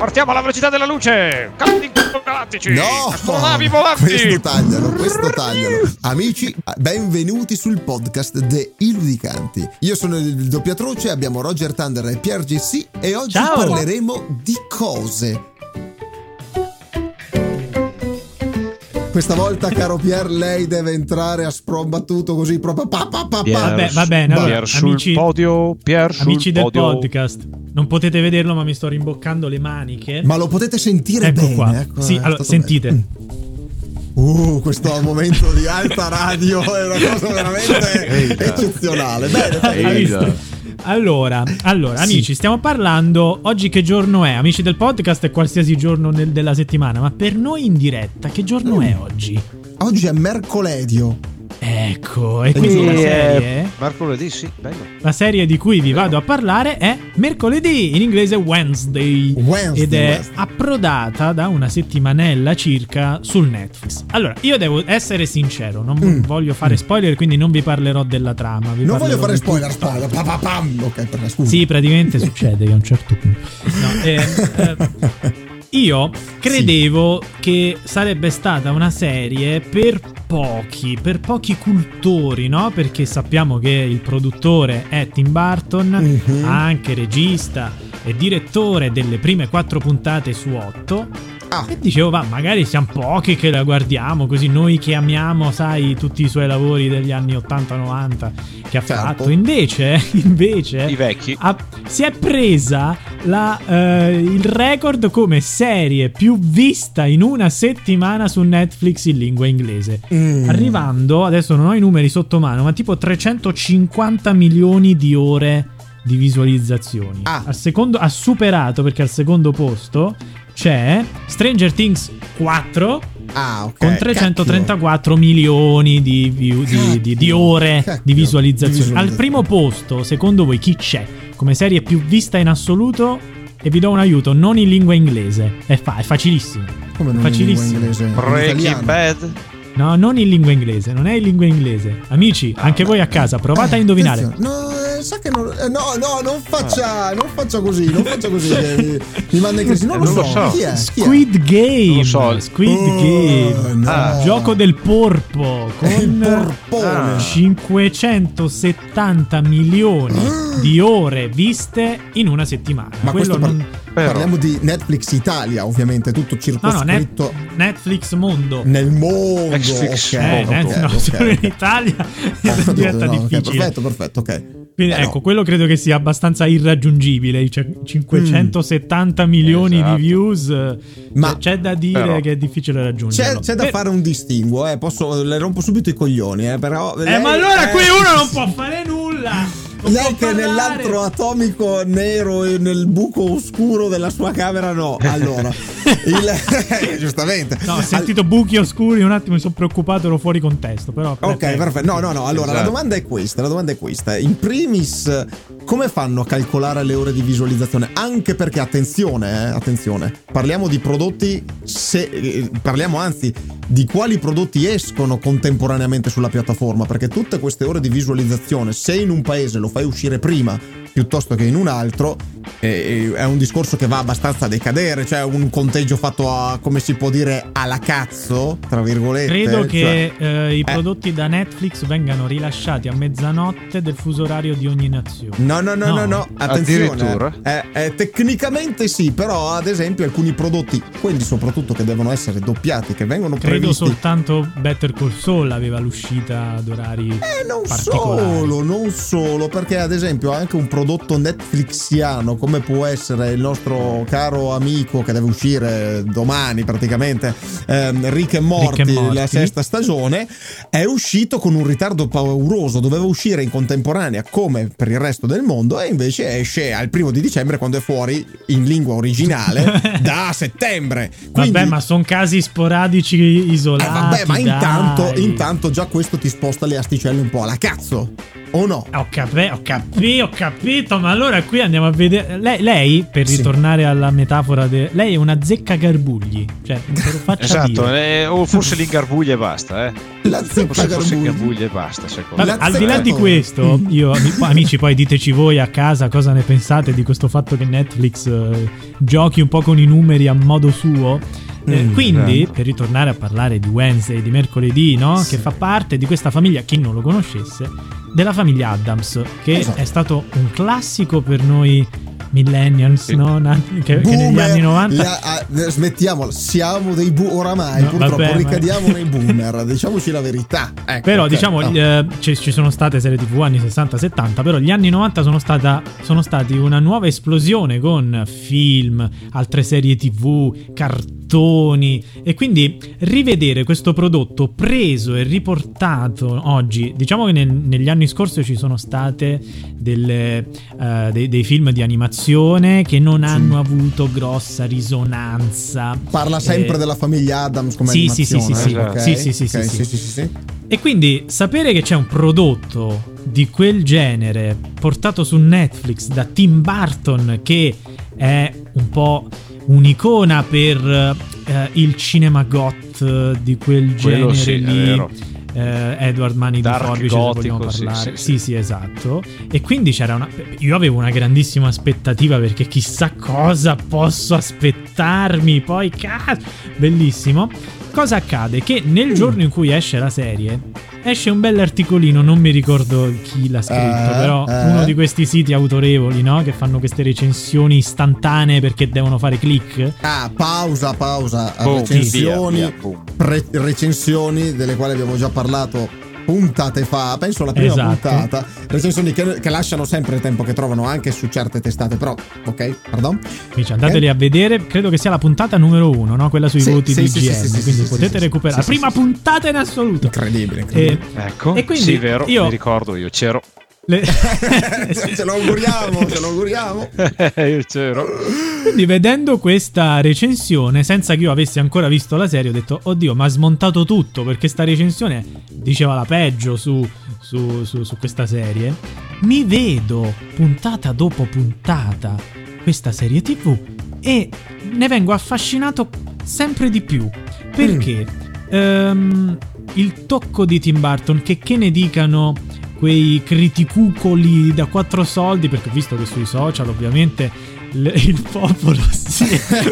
Partiamo alla velocità della luce! Caldi galattici! No! Astronavi volanti! Questo taglialo, questo taglialo. Amici, benvenuti sul podcast The Illudicanti. Io sono il doppiatroce, abbiamo Roger Thunder e Pierre GC e oggi Ciao. parleremo di cose. Questa volta, caro Pier, lei deve entrare a sprombattuto così proprio pa pa pa pa. Pier, Vabbè, va bene, allora, Pier sul amici- podio, Pier sul Amici del podio. podcast, non potete vederlo, ma mi sto rimboccando le maniche. Ma lo potete sentire ecco bene. qua. ecco, sì, è allora, sentite. bello. Uh, questo momento di alta radio è una cosa veramente Eita. eccezionale. Bene, Allora, allora Sì. amici, stiamo parlando oggi che giorno è? Amici del podcast è qualsiasi giorno nel- della settimana, ma per noi in diretta che giorno Mm. è oggi? Oggi è mercoledio. Ecco, e Sì, quindi la eh, serie, mercoledì, sì, bello. la serie di cui vi vado a parlare è mercoledì, in inglese Wednesday, Wednesday, ed è Wednesday. approdata da una settimanella circa sul Netflix. Allora, io devo essere sincero, non Mm. voglio fare spoiler, quindi non vi parlerò della trama. vi Non voglio fare spoiler, spoiler. Pa, pa, pam. Ok, per scusa. Sì, praticamente succede che a un certo punto. No, eh, eh, io credevo che sarebbe stata una serie per pochi, per pochi cultori, no? Perché sappiamo che il produttore è Tim Burton, Mhm. anche regista e direttore delle prime quattro puntate su otto. Ah. E dicevo, va, magari siamo pochi che la guardiamo, così noi che amiamo, sai, tutti i suoi lavori degli anni 80-90 che ha Certo. fatto. Invece, invece I vecchi. ha- si è presa la, eh, il record come serie più vista in una settimana su Netflix in lingua inglese. Mm. Arrivando, adesso non ho i numeri sotto mano, ma tipo 350 milioni di ore di visualizzazioni. Ah. Al secondo, ha superato perché al secondo posto c'è Stranger Things 4 Ah, ok. con 334 milioni di, view- di- di- di ore Cacchio. di visualizzazioni. Al primo posto, secondo voi, chi c'è come serie più vista in assoluto? E vi do un aiuto, non in lingua inglese. È, fa- è facilissimo. Cacchio. Come non in lingua Facilissimo. inglese? In Breaking? Bad. No, non in lingua inglese, non è in lingua inglese. Amici, anche voi a casa, provate a Eh, indovinare. attenzione. No, sa che non. eh, no, no, non faccia, non faccia così, non faccia così. mi, mi manda in crisi. Non lo Non so. lo so. Chi è? Squid Game. Non lo so. Squid Oh, Game. no. Ah. Gioco del porpo Il con porpone. Ah. 570 milioni di ore viste in una settimana. Ma Quello questo par- non... Però. parliamo di Netflix Italia, ovviamente, tutto No, no, Net- circoscritto Netflix Mondo. nel mondo. Netflix ok, Eh, Net- no, ok, solo ok. in Italia Ah, diventa no, difficile. perfetto, perfetto, ok. Quindi, Eh, ecco, no. quello credo che sia abbastanza irraggiungibile. Cioè, 570 milioni Esatto. di views. eh, Ma- c'è da dire Però- che è difficile raggiungere. C'è, c'è da fare un distinguo, eh. Posso, le rompo subito i coglioni, eh. Però. Eh, lei- ma allora eh, qui uno non può fare nulla. Lei che parlare. nell'altro atomico nero e nel buco oscuro della sua camera no. Allora, il, giustamente. No, ho sentito buchi oscuri, un attimo mi sono preoccupato, ero fuori contesto. Però, Ok, perfetto. No, no, no. Allora, la Esatto. domanda è questa. La domanda è questa. In primis, come fanno a calcolare le ore di visualizzazione? Anche perché, attenzione, eh, attenzione. Parliamo di prodotti, se, eh, parliamo anzi di quali prodotti escono contemporaneamente sulla piattaforma. Perché tutte queste ore di visualizzazione, se in un paese lo fai uscire prima piuttosto che in un altro, eh, è un discorso che va abbastanza a decadere. Cioè, un conteggio fatto a, come si può dire, alla cazzo, tra virgolette. Credo cioè- che eh, i prodotti da Netflix vengano rilasciati a mezzanotte del fuso orario di ogni nazione. No, no, no, no, No. no, attenzione. Addirittura? Eh, eh, tecnicamente sì, però ad esempio alcuni prodotti, quelli soprattutto che devono essere doppiati, che vengono Credo previsti soltanto Better Call Saul aveva l'uscita ad orari Eh, non particolari. solo, non solo, perché ad esempio anche un prodotto Netflixiano come può essere il nostro caro amico che deve uscire domani praticamente, ehm, Rick e Morty, Rick Morty. la sesta stagione, è uscito con un ritardo pauroso, doveva uscire in contemporanea come per il resto del mondo e invece esce al primo di dicembre quando è fuori in lingua originale da settembre. Quindi, Vabbè, ma sono casi sporadici eh, isolati. vabbè, ma intanto, intanto già questo ti sposta le asticelle un po' alla cazzo. o no? Ho, capi- ho capito, ho capito, ma allora qui andiamo a vedere. Lei, lei, per Sì. ritornare alla metafora, de- lei è una zecca garbugli. Cioè, Esatto, dire. eh, o forse l'ingarbuglia e basta, eh. La Forse, zecca forse garbugli. e basta, secondo Vabbè, me. al di là di questo, io, ami- amici, poi diteci voi a casa cosa ne pensate di questo fatto che Netflix eh, giochi un po' con i numeri a modo suo. Eh, Mm, quindi, eh. per ritornare a parlare di Wednesday, di mercoledì, no? Sì. che fa parte di questa famiglia, chi non lo conoscesse, della famiglia Adams, che Esatto. è stato un classico per noi millennials, no? Na- che, che negli Boomer, anni 90 la- ah, smettiamola, siamo dei bu- oramai, No, purtroppo vabbè, ma- ricadiamo nei boomer, diciamoci la verità. Ecco, Però ok, diciamo no. eh, ci, ci sono state serie tv anni 60-70, però gli anni 90 sono, stata, sono stati una nuova esplosione con film, altre serie tv, cartoni e quindi rivedere questo prodotto preso e riportato oggi, diciamo che nel- negli anni scorsi ci sono state delle, eh, dei, dei film di animazione che non hanno avuto grossa risonanza. Parla sempre Eh, della famiglia Adams come sì, sì, sì, sì, sì. ok? Sì, sì, sì, sì, sì, sì. sì, sì, sì. E quindi sapere che c'è un prodotto di quel genere portato su Netflix da Tim Burton, che è un po' un'icona per eh, il cinema goth eh, di quel Quello genere sì, è lì. Eh, Edward Mani Dark di Forbice se gotico, vogliamo sì, parlare. sì, Sì, sì. sì, esatto. E quindi c'era una. Io avevo una grandissima aspettativa perché chissà cosa posso aspettarmi. Poi, cazzo, bellissimo. Cosa accade? Che nel giorno in cui esce la serie, esce un bell'articolino, non mi ricordo chi l'ha scritto, Eh, però eh. uno di questi siti autorevoli, no? Che fanno queste recensioni istantanee perché devono fare click. Ah, pausa, pausa. Boom, recensioni, via, via, pre- recensioni delle quali abbiamo già parlato puntate fa, penso la prima Esatto. puntata. Recensioni che, che lasciano sempre il tempo che trovano anche su certe testate, però, ok, pardon. Quindi andateli a vedere, credo che sia la puntata numero uno, no? Quella sui Sì, voti sì, di sì, IGN. sì, quindi sì, potete recuperare. sì, sì, Prima sì. puntata in assoluto. Incredibile, E, incredibile. Ecco, E quindi sì, vero, io- mi ricordo io, c'ero. Le- ce lo auguriamo, ce lo auguriamo. io c'ero. Quindi vedendo questa recensione, senza che io avessi ancora visto la serie, ho detto, oddio, ma ha smontato tutto, perché sta recensione diceva la peggio su, su- su- su questa serie. Mi vedo puntata dopo puntata questa serie tv e ne vengo affascinato sempre di più. Perché ehm, il tocco di Tim Burton, che, che ne dicano quei criticucoli da quattro soldi, perché visto che sui social ovviamente l- il popolo si...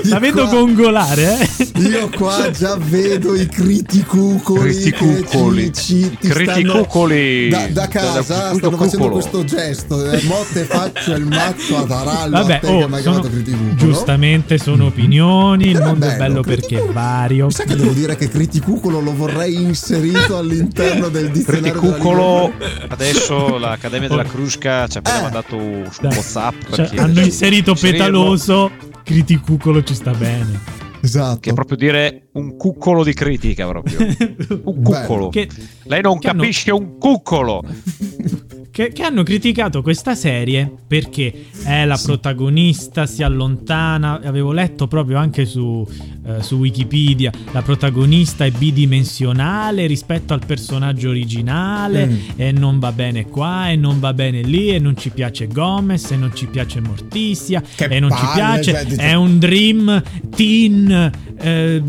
Di la vedo qua- gongolare, eh? Io qua già vedo i criticucoli Criticucoli. ci, ci, criticucoli. da, da casa Da- da- stanno facendo cucolo. questo gesto eh, motte faccio il mazzo a tarallo Vabbè, a te oh, che mi hai sono- giustamente sono opinioni, il Però è mondo è bello bello, perché è vario. mi sa che devo dire che criticucolo lo vorrei inserito all'interno del dizionario Criticucolo, adesso l'Accademia della Crusca ci ha appena Eh. mandato su Dai. WhatsApp per Cioè, hanno inserito di petaloso, criticucolo ci sta bene. esatto Che è proprio dire un cuccolo di critica proprio. Un cuccolo. che, Lei non che hanno- capisce un cuccolo. che, che hanno criticato questa serie perché è la protagonista si allontana. Avevo letto proprio anche su, eh, su Wikipedia: la protagonista è bidimensionale rispetto al personaggio originale Mm. e non va bene qua e non va bene lì e non ci piace Gomez e non ci piace Morticia Che e non ci palle, piace. cioè, È un dream teen. eh,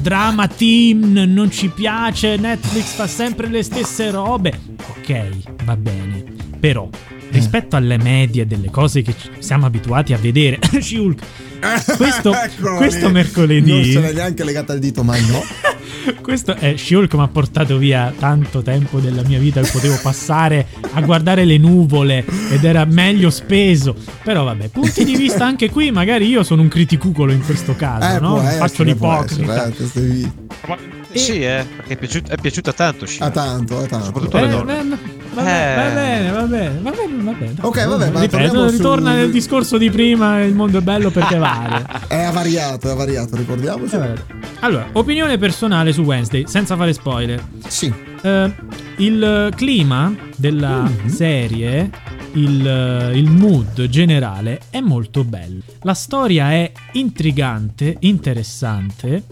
drama team non ci piace Netflix fa sempre le stesse robe ok va bene però rispetto alle medie delle cose che siamo abituati a vedere Shulk questo, Eccolo questo mercoledì non se l'è neanche legata al dito ma no questo è Shulk mi ha portato via tanto tempo della mia vita che potevo passare a guardare le nuvole ed era meglio speso. Però vabbè, punti di vista anche qui, magari io sono un criticucolo in questo caso, eh, no? essere, Faccio l'ipocrita. essere, eh, sì, eh, perché è piaciuta, è piaciuta tanto. Sci. a tanto a tanto Soprattutto Eh, le va, donne. va bene, Eh. va bene, va bene, va bene, va bene. Ok, vabbè, ma Ripeto, torniamo su- ritorna nel discorso di prima, il mondo è bello perché vale. è avariato è avariato ricordiamoci Eh, Allora, opinione personale su Wednesday, senza fare spoiler. sì Eh, il clima della Mhm. serie, il, il mood generale è molto bello. La storia è intrigante, interessante.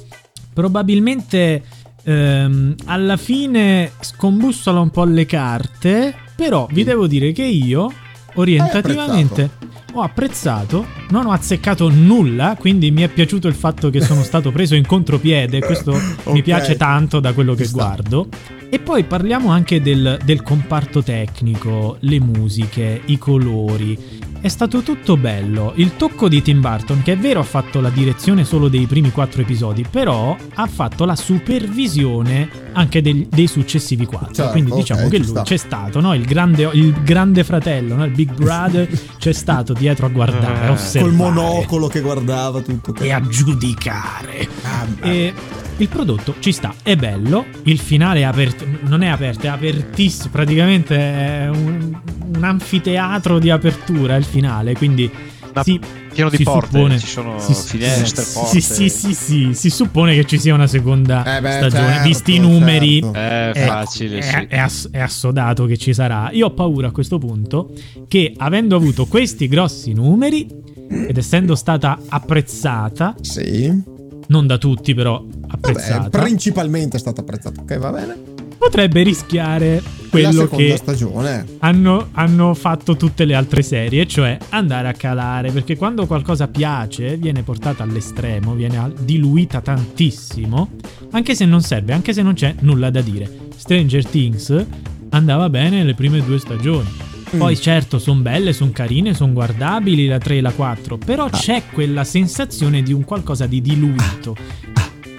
Probabilmente ehm, alla fine scombussola un po' le carte. Però vi devo dire che io, orientativamente, ho apprezzato, non ho azzeccato nulla, quindi mi è piaciuto il fatto che sono stato preso in contropiede, questo Ok. mi piace tanto da quello che guardo. E poi parliamo anche del, del comparto tecnico, le musiche, i colori. È stato tutto bello. Il tocco di Tim Burton, che è vero ha fatto la direzione solo dei primi quattro episodi, però ha fatto la supervisione anche del- dei successivi quattro. Certo, Quindi diciamo ok, che ci lui sta. c'è stato, no? il, grande, il grande fratello, no? il Big Brother, c'è stato dietro a guardare, a Eh, osservare Col monocolo che guardava tutto. e a giudicare. Ah, E il prodotto ci sta, è bello. Il finale è aperto, non è aperto, è apertissimo. Praticamente è un, un anfiteatro di apertura. Il finale, quindi Una- si, pieno di si porte, suppone- ci sono si- finestre, sì, porte. Sì, sì, sì, si suppone che ci sia una seconda Eh beh, stagione. certo, Visti i numeri, certo. È è, facile, è- sì. è ass- è assodato che ci sarà. Io ho paura a questo punto che, avendo avuto questi grossi numeri ed essendo stata apprezzata, Sì. Non da tutti, però Vabbè, apprezzata, principalmente è stato apprezzato. Ok, va bene. potrebbe rischiare quello che hanno, hanno fatto tutte le altre serie, cioè andare a calare, perché quando qualcosa piace viene portata all'estremo, viene diluita tantissimo, anche se non serve, anche se non c'è nulla da dire. Stranger Things andava bene le prime due stagioni. Poi Mm. certo, sono belle, sono carine, sono guardabili la 3 e la 4, però c'è quella sensazione di un qualcosa di diluito.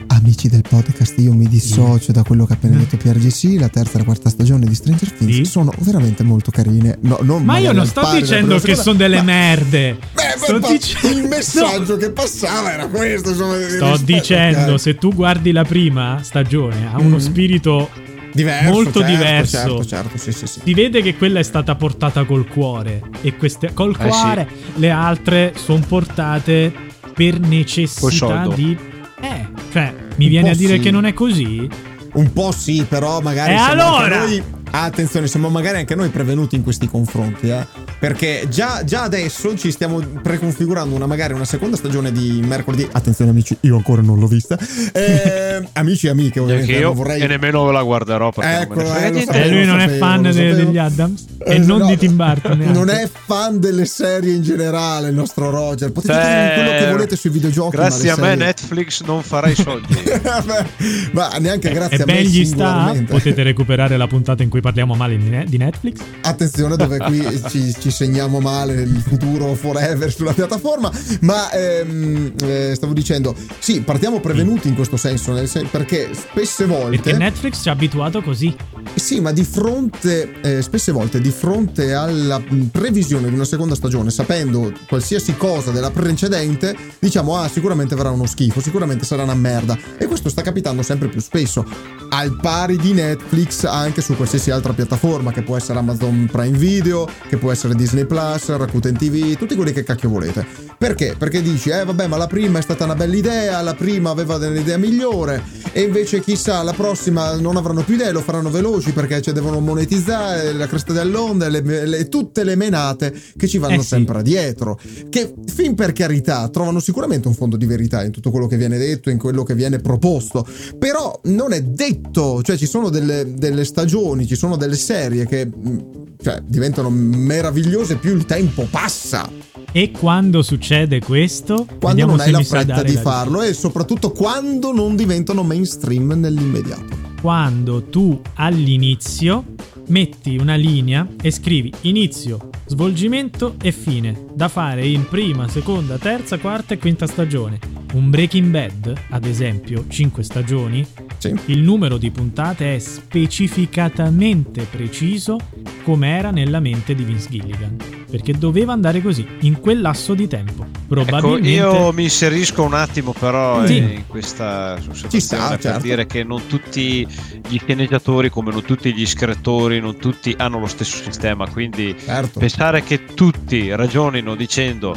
Amici del podcast, io mi dissocio da quello che ha appena detto PRGC. La terza e la quarta stagione di Stranger Things Sì. sono veramente molto carine. No, non Ma io non sto della dicendo che sono delle ma- merde. Beh, Sto ma dicendo- il messaggio che passava era questo. Insomma, Sto dicendo, se tu guardi la prima stagione, ha uno Mm. spirito. Diverso, molto certo, diverso. Certo, certo, sì, sì, sì. Si vede che quella è stata portata col cuore. E queste col Eh, cuore, le altre sono portate per necessità di. Eh, cioè, mi Un viene a dire sì. che non è così? Un po' sì, però magari E allora? noi. Ah, attenzione, siamo magari anche noi prevenuti in questi confronti, eh. Perché già, già adesso ci stiamo preconfigurando una, magari una seconda stagione di mercoledì. Attenzione, amici, io ancora non l'ho vista. Eh, amici e amiche, ovviamente. Io non vorrei. e nemmeno la guarderò perché Ecco, eh, sapevo, Eh, lui non è sapevo, fan lo de- degli Adams. Eh, e non no, di Tim Burton. neanche. Non è fan delle serie in generale, il nostro Roger. Potete Cioè, dire quello che volete sui videogiochi. Grazie ma a me serie- Netflix non farei soldi. Ma neanche grazie e a me ben gli sta. Potete recuperare la puntata in cui parliamo male di Ne- di Netflix. Attenzione dove qui ci, ci segniamo male il futuro forever sulla piattaforma, ma ehm, eh, stavo dicendo, sì, partiamo prevenuti in questo senso, sen- perché spesse volte... Perché Netflix ci ha abituato così. Sì, ma di fronte, eh, spesse volte, di fronte alla mh, previsione di una seconda stagione, sapendo qualsiasi cosa della precedente, diciamo, ah, sicuramente verrà uno schifo, sicuramente sarà una merda. E questo sta capitando sempre più spesso, al pari di Netflix anche su qualsiasi altra piattaforma, che può essere Amazon Prime Video, che può essere Disney Plus, Rakuten TV, tutti quelli che cacchio volete. Perché? Perché dici, eh vabbè, ma la prima è stata una bella idea, la prima aveva dell'idea migliore, e invece chissà, la prossima non avranno più idee, lo faranno veloci perché ci devono monetizzare la cresta dell'onda, le, le- tutte le menate che ci vanno Eh sì. sempre dietro. Che, fin per carità, trovano sicuramente un fondo di verità in tutto quello che viene detto, in quello che viene proposto, però non è detto, cioè ci sono delle, delle stagioni, ci sono delle serie che mh, cioè, diventano meravigliose più il tempo passa E quando succede questo, quando non hai la fretta di la farlo e soprattutto quando non diventano mainstream nell'immediato. quando tu all'inizio metti una linea e scrivi inizio, svolgimento e fine, da fare in prima, seconda, terza, quarta e quinta stagione. Un Breaking Bad, ad esempio, 5 stagioni, Sì. il numero di puntate è specificatamente preciso come era nella mente di Vince Gilligan, perché doveva andare così, in quel lasso di tempo. Ecco, Probabilmente io mi inserisco un attimo però Sì. eh, in questa osservazione sta, per certo. dire che non tutti gli sceneggiatori come non tutti gli scrittori non tutti hanno lo stesso sistema quindi Certo. pensare che tutti ragionino dicendo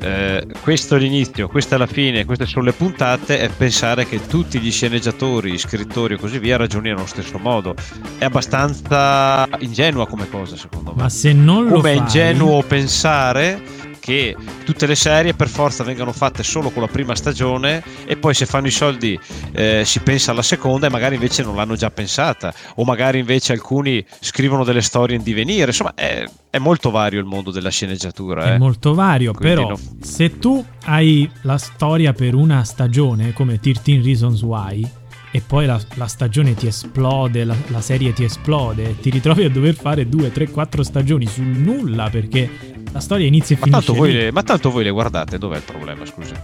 eh, questo è l'inizio, questa è la fine, queste sono le puntate è pensare che tutti gli sceneggiatori, scrittori e così via ragionino allo stesso modo. È abbastanza ingenua come cosa secondo me. ma se non lo Come è fai ingenuo pensare che tutte le serie per forza vengano fatte solo con la prima stagione e poi se fanno i soldi eh, si pensa alla seconda e magari invece non l'hanno già pensata o magari invece alcuni scrivono delle storie in divenire. Insomma, è, è molto vario il mondo della sceneggiatura. È eh. molto vario, Quindi però no. se tu hai la storia per una stagione come 13 Reasons Why e poi la, la stagione ti esplode, la, la serie ti esplode, ti ritrovi a dover fare 2, 3, 4 stagioni sul nulla perché la storia inizia e Ma finisce. tanto, le, ma tanto voi le guardate, dov'è il problema? Scusa.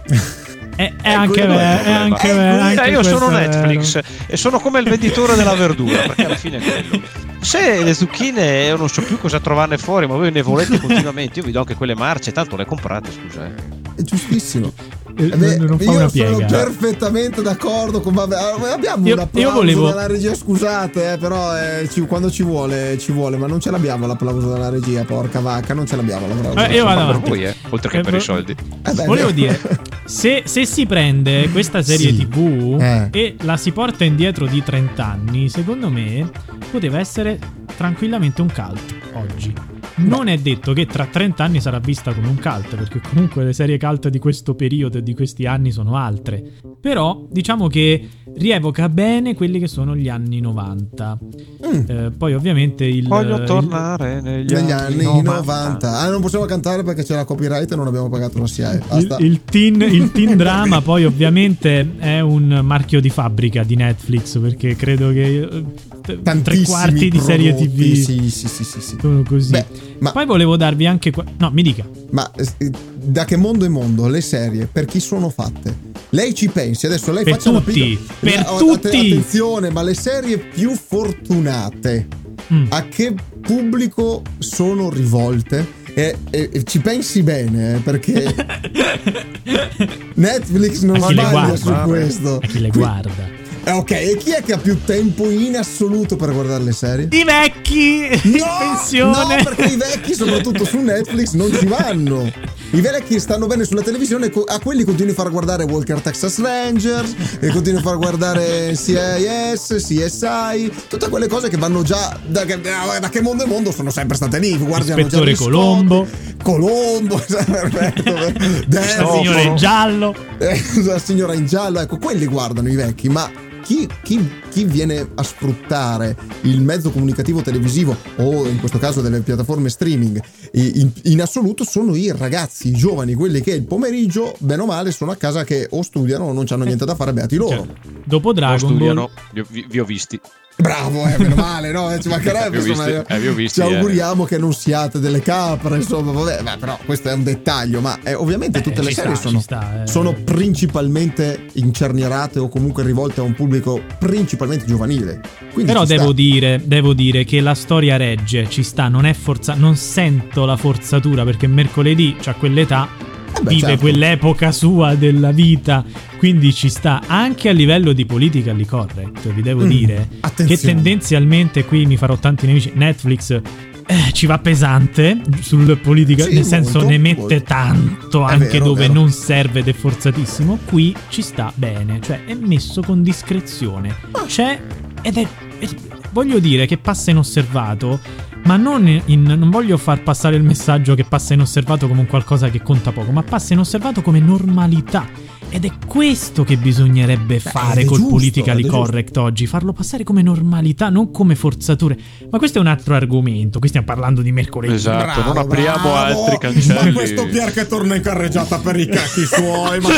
È, è Eh, anche è il vero, è anche Eh, anche Eh, io sono Netflix vero. e sono come il venditore della verdura, perché alla fine è quello. Se le zucchine io non so più cosa trovarne fuori, ma voi ne volete continuamente, io vi do anche quelle marce, tanto le comprate, scusa. eh. È giustissimo. Eh, Eh beh, non- fa io una sono piega. perfettamente d'accordo con vabbè, ah, abbiamo Io- un io applauso volevo- dalla regia scusate eh, però eh, ci- quando ci vuole ci vuole ma non ce l'abbiamo l'applauso dalla regia porca vacca non ce l'abbiamo l'applauso Eh, io vado avanti. voi, eh, oltre che Eh, per i soldi. Eh beh, Volevo dire, se, se si prende questa serie Sì. TV Eh. e la si porta indietro di 30 anni, secondo me poteva essere tranquillamente un cult oggi. Non è detto che tra 30 anni sarà vista come un cult, perché comunque le serie cult di questo periodo e di questi anni sono altre. Però diciamo che rievoca bene quelli che sono gli anni 90. Mm. Eh, poi ovviamente il... Voglio il- tornare negli, negli anni 90. 90 ah non possiamo cantare perché c'è la copyright e non abbiamo pagato la SIAE Il, il teen, il teen drama poi ovviamente è un marchio di fabbrica di Netflix perché credo che eh, tre quarti di serie tv sì sì sì sì, sì. sono così. Beh, ma- Poi volevo darvi anche... qua- No, mi dica. Ma eh, da che mondo è mondo le serie per chi sono fatte? Lei ci pensi adesso lei Per faccia una tutti, piccola- per oh, tutti. attenzione, ma le serie più fortunate Mm. a che pubblico sono rivolte? E, e- e ci pensi bene, eh, perché Netflix non sbaglia su questo. A chi le guarda. Eh, ok, e chi è che ha più tempo in assoluto per guardare le serie? I vecchi No, no, perché i vecchi, soprattutto su Netflix, non ci vanno. I vecchi stanno bene sulla televisione, a quelli continui a far guardare Walker Texas Rangers, e continui a far guardare CIS, CSI, tutte quelle cose che vanno già da, che- da che mondo è mondo sono sempre state lì. Guardiano Ispettore Colombo. Colombo. Il Daryl, signore in giallo. eh, la signora in giallo, ecco, quelli guardano i vecchi, ma chi, chi- chi viene a sfruttare il mezzo comunicativo televisivo o in questo caso delle piattaforme streaming in, in assoluto sono i ragazzi, i giovani, quelli che il pomeriggio, bene o male, sono a casa che o studiano o non hanno niente da fare, beati loro. Cioè, dopo Dragon studiano, Ball. ho- vi- vi ho visti. Bravo, eh, meno male, no? Eh, Ci mancherebbe, Vi ho insomma, visti, eh, ci eh. auguriamo che non siate delle capre, insomma, vabbè, beh, però questo è un dettaglio, ma eh, ovviamente tutte le serie sta, sono, sta, eh. sono principalmente incernierate o comunque rivolte a un pubblico principalmente giovanile. Quindi Però devo dire, devo dire che la storia regge, ci sta, non è forza, non sento la forzatura perché mercoledì c'ha quell'età, Eh beh, vive certo. quell'epoca sua della vita, quindi ci sta anche a livello di politically correct, vi devo Mm, dire attenzione. che tendenzialmente qui mi farò tanti nemici, Netflix eh, ci va pesante sul politica, Sì, nel senso molto, ne mette molto. tanto È anche vero, dove non serve ed è forzatissimo. Qui ci sta bene, cioè è messo con discrezione. Ah. C'è ed è, ed- voglio dire che passa inosservato, ma non, in- non voglio far passare il messaggio che passa inosservato come un qualcosa che conta poco, ma passa inosservato come normalità. Ed è questo che bisognerebbe fare ed è col giusto, politically è giusto. correct oggi, farlo passare come normalità, non come forzature. Ma questo è un altro argomento, qui stiamo parlando di mercoledì. Esatto, Bravo, non apriamo bravo. altri cancelli. Ma questo Pier che torna in carreggiata per i cacchi suoi. Ma,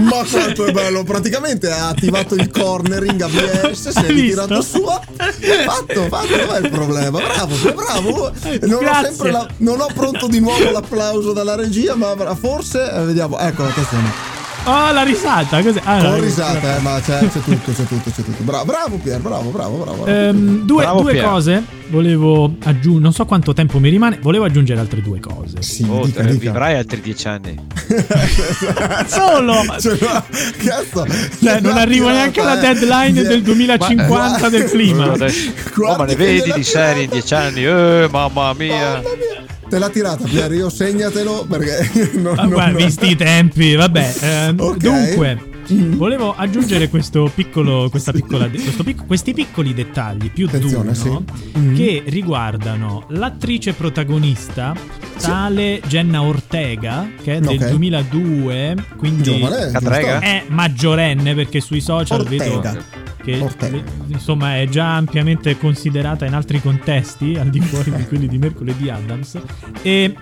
ma quanto è bello! Praticamente ha attivato il cornering ABS, si è ritirato su. Fatto, fatto, dov'è il problema? Bravo, bravo. Non ho, la- non ho pronto di nuovo l'applauso dalla regia, ma forse eh, vediamo. Ecco, attenzione. Oh, la risata! Cos'è? Ah, Con no, risata, eh, ma c'è, c'è tutto, c'è tutto, c'è tutto. Bravo, bravo Pier, bravo, bravo, bravo. Ehm, due Bravo due Pier. cose volevo aggiungere. Non so quanto tempo mi rimane. Volevo aggiungere altre due cose. sì, Oh, dica, eh, dica. vivrai altri dieci anni. Solo! Cioè, no, cazzo, Cioè, non arrivo neanche alla deadline del 2050 del Eh, clima. oh, ma ne vedi di serie in dieci anni? Eh, mamma mia. Mamma mia. Te l'ha tirata, Pier, io segnatelo perché non, Ah, non- guarda, non- visti i tempi, vabbè. ehm, Ok. Dunque, Mm. volevo aggiungere questo piccolo, questa piccola questo pic- questi piccoli dettagli più d'uno sì. Mm. che riguardano l'attrice protagonista, tale Jenna Ortega, che è del Ok. 2002, quindi Giovane, è maggiorenne perché sui social Ortega. vedo che le- insomma è già ampiamente considerata in altri contesti al di fuori di quelli di Mercoledì Adams e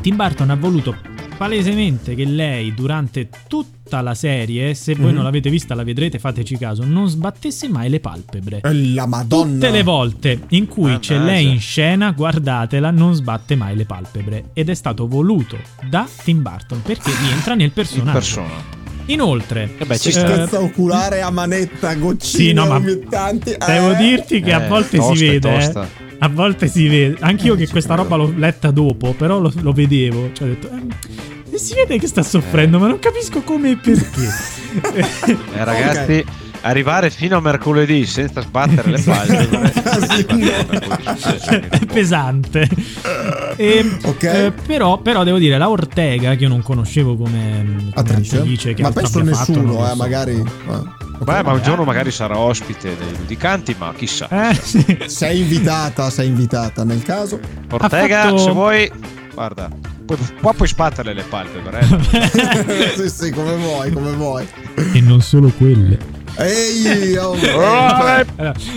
Tim Burton ha voluto palesemente che lei durante tutta la serie se voi Mhm. non l'avete vista la vedrete fateci caso non sbattesse mai le palpebre Eh, La Madonna. Tutte le volte in cui c'è Mannaggia. lei in scena, guardatela, non sbatte mai le palpebre. Ed è stato voluto da Tim Burton perché rientra nel personaggio. persona. Inoltre, Eh beh, ci eh, oculare a manetta, goccine Sì, no, ma umiettanti. devo eh. dirti che a Eh, volte tosta, si vede. tosta. eh. A volte si vede. Anch'io Eh, che questa credo. roba l'ho letta dopo, però lo, lo vedevo. Cioè, ho detto. eh, si vede che sta soffrendo, ma non capisco come e perché. Eh, ragazzi, arrivare fino a mercoledì senza sbattere le Sì, è pesante. E, Ok. eh, però, però devo dire, la Ortega, che io non conoscevo come, come Attrice. attrice, che Ma penso fatto, nessuno, lo eh, so. magari. eh. Ok. Beh, ma un giorno magari sarà ospite dei giudicanti, ma chissà. Eh, sì. Sei invitata, sei invitata nel caso. Ortega, fatto- se vuoi, guarda, puoi, qua puoi sbatterle le palpebre. Eh. sì, sì, come vuoi, come vuoi. e non solo quelle. Ehi, oh, Allora,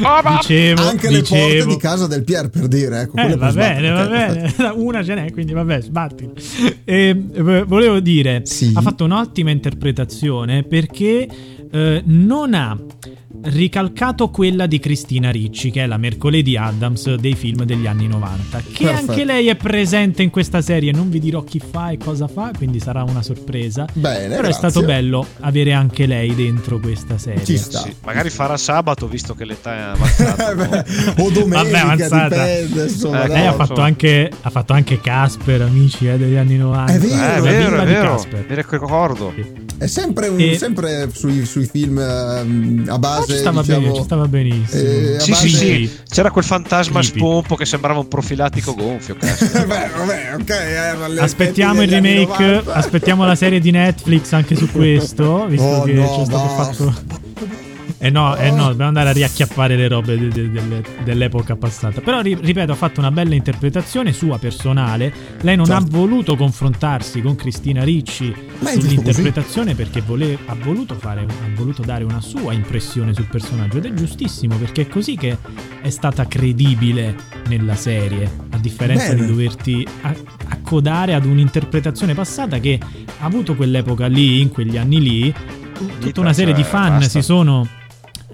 Oh, ma- dicevo, anche le porte dicevo. di casa del Pier per dire, ecco. Eh, va bene, va ok, bene. Una ce n'è, quindi vabbè, sbattila. E, eh, volevo dire, Sì. ha fatto un'ottima interpretazione perché eh, non ha ricalcato quella di Cristina Ricci, che è la Mercoledì Adams dei film degli anni 90, che Perfetto. anche lei è presente in questa serie. Non vi dirò chi fa e cosa fa, quindi sarà una sorpresa. Bene, Però grazie. è stato bello avere anche lei dentro questa serie. Ci sta. Sì, magari farà sabato, visto che l'età è avanzata. Beh, o domenica, Vabbè, avanzata. dipende, insomma. Eh, no? Lei ha fatto, insomma. anche, ha fatto anche Casper, amici eh, degli anni 90. È vero, Eh, è vero, è vero. Casper. Mi ricordo. Sì. È sempre, un- E- sempre sui, sui film ehm, a base, ci stava diciamo, bene, ci stava benissimo. eh, Sì, sì, base- sì. C'era quel fantasma Creepy. spompo che sembrava un profilattico gonfio. cazzo. Eh, beh, vabbè, ok. era le Aspettiamo il remake, 90. aspettiamo la serie di Netflix anche su questo, visto Oh, che no, c'è stato basta. fatto... Eh no, eh no, dobbiamo andare a riacchiappare le robe de- de- delle- dell'epoca passata. Però, ri- ripeto, ha fatto una bella interpretazione sua personale. Lei non Certo. ha voluto confrontarsi con Cristina Ricci sull'interpretazione perché vole- ha, voluto fare, ha voluto dare una sua impressione sul personaggio. Ed è giustissimo perché è così che è stata credibile nella serie. A differenza Bene. di doverti a- accodare ad un'interpretazione passata che ha avuto quell'epoca lì, in quegli anni lì. Tutta una serie di fan basta. si sono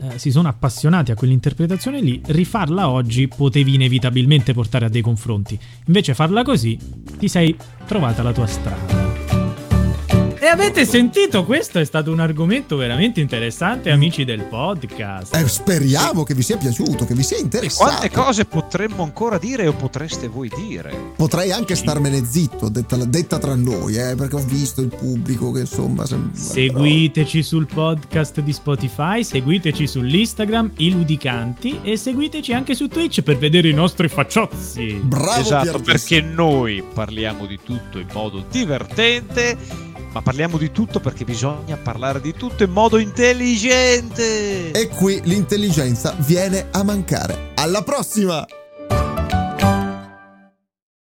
eh, si sono appassionati a quell'interpretazione lì, rifarla oggi potevi inevitabilmente portare a dei confronti. Invece farla così ti sei trovata la tua strada. E avete sentito? Questo è stato un argomento veramente interessante, amici del podcast. Eh, speriamo che vi sia piaciuto, che vi sia E interessato. quante cose potremmo ancora dire o potreste voi dire? Potrei anche starmene zitto, detta, detta tra noi, eh, perché ho visto il pubblico che insomma... sembra- Seguiteci sul podcast di Spotify, seguiteci sull'Instagram, i ludicanti e seguiteci anche su Twitch per vedere i nostri facciozzi. Bravo esatto, perché noi parliamo di tutto in modo divertente, ma parliamo di tutto perché bisogna parlare di tutto in modo intelligente. E qui l'intelligenza viene a mancare. Alla prossima!